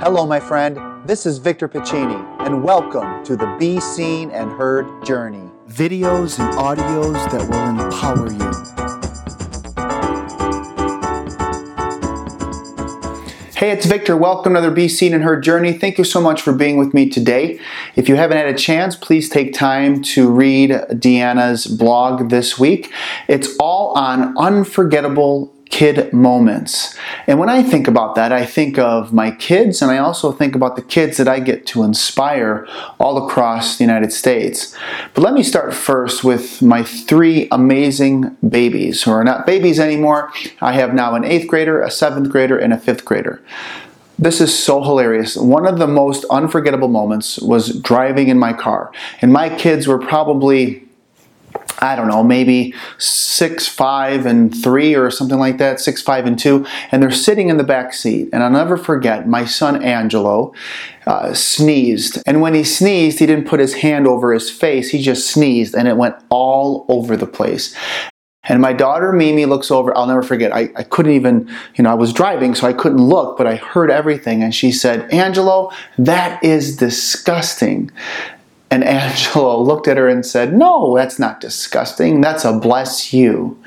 Hello, my friend. This is Victor Pacini, and welcome to the Be Seen and Heard journey. Videos and audios that will empower you. Hey, it's Victor. Welcome to the Be Seen and Heard journey. Thank you so much for being with me today. If you haven't had a chance, please take time to read Deanna's blog this week. It's all on unforgettable kid moments. And when I think about that, I think of my kids and I also think about the kids that I get to inspire all across the United States. But let me start first with my three amazing babies who are not babies anymore. I have now an eighth grader, a seventh grader, and a fifth grader. This is so hilarious. One of the most unforgettable moments was driving in my car. And my kids were probably I don't know, maybe six, five, and three, or something like that, six, five, and two, and they're sitting in the back seat. And I'll never forget, my son Angelo uh, sneezed. And when he sneezed, he didn't put his hand over his face, he just sneezed, and it went all over the place. And my daughter Mimi looks over, I'll never forget, I, I couldn't even, you know, I was driving, so I couldn't look, but I heard everything. And she said, Angelo, that is disgusting. And Angelo looked at her and said, No, that's not disgusting. That's a bless you.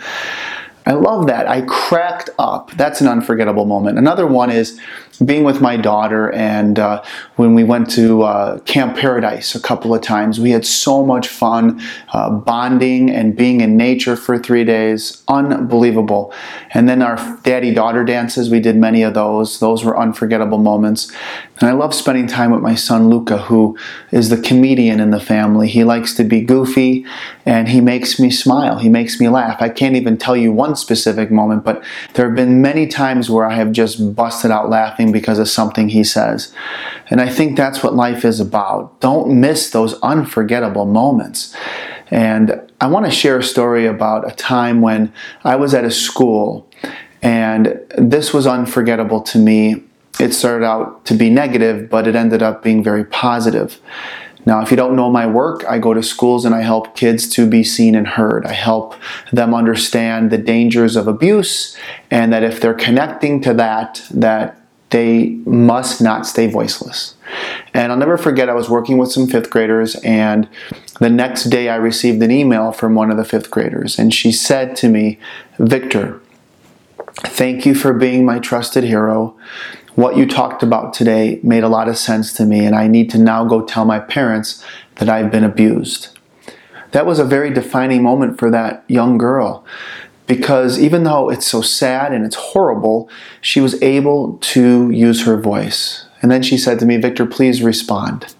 I love that. I cracked up. That's an unforgettable moment. Another one is being with my daughter, and uh, when we went to uh, Camp Paradise a couple of times, we had so much fun uh, bonding and being in nature for three days. Unbelievable. And then our daddy daughter dances, we did many of those. Those were unforgettable moments. And I love spending time with my son Luca, who is the comedian in the family. He likes to be goofy and he makes me smile. He makes me laugh. I can't even tell you one specific moment, but there have been many times where I have just busted out laughing because of something he says. And I think that's what life is about. Don't miss those unforgettable moments. And I want to share a story about a time when I was at a school and this was unforgettable to me it started out to be negative, but it ended up being very positive. Now, if you don't know my work, I go to schools and I help kids to be seen and heard. I help them understand the dangers of abuse and that if they're connecting to that, that they must not stay voiceless. And I'll never forget, I was working with some fifth graders, and the next day I received an email from one of the fifth graders, and she said to me, Victor, thank you for being my trusted hero what you talked about today made a lot of sense to me, and I need to now go tell my parents that I've been abused. That was a very defining moment for that young girl because even though it's so sad and it's horrible, she was able to use her voice. And then she said to me, Victor, please respond.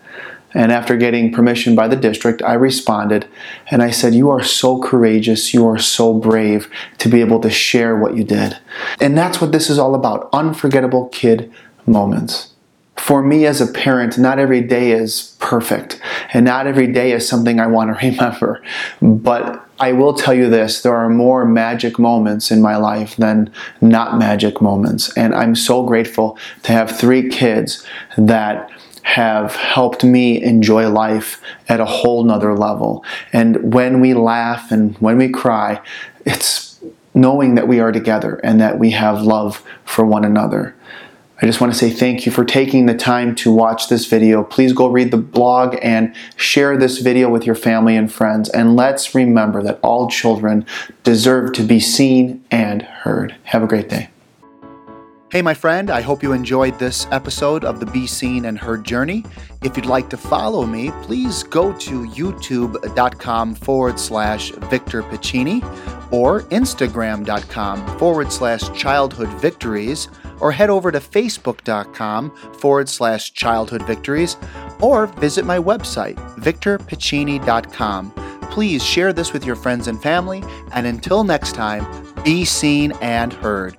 And after getting permission by the district, I responded and I said, You are so courageous, you are so brave to be able to share what you did. And that's what this is all about unforgettable kid moments. For me as a parent, not every day is perfect, and not every day is something I want to remember. But I will tell you this there are more magic moments in my life than not magic moments. And I'm so grateful to have three kids that have helped me enjoy life at a whole nother level. And when we laugh and when we cry, it's knowing that we are together and that we have love for one another. I just want to say thank you for taking the time to watch this video. Please go read the blog and share this video with your family and friends. And let's remember that all children deserve to be seen and heard. Have a great day. Hey, my friend, I hope you enjoyed this episode of the Be Seen and Heard Journey. If you'd like to follow me, please go to youtube.com forward slash Victor Pacini or instagram.com forward slash childhood victories or head over to facebook.com forward slash childhood victories or visit my website, victorpacini.com. Please share this with your friends and family, and until next time, be seen and heard.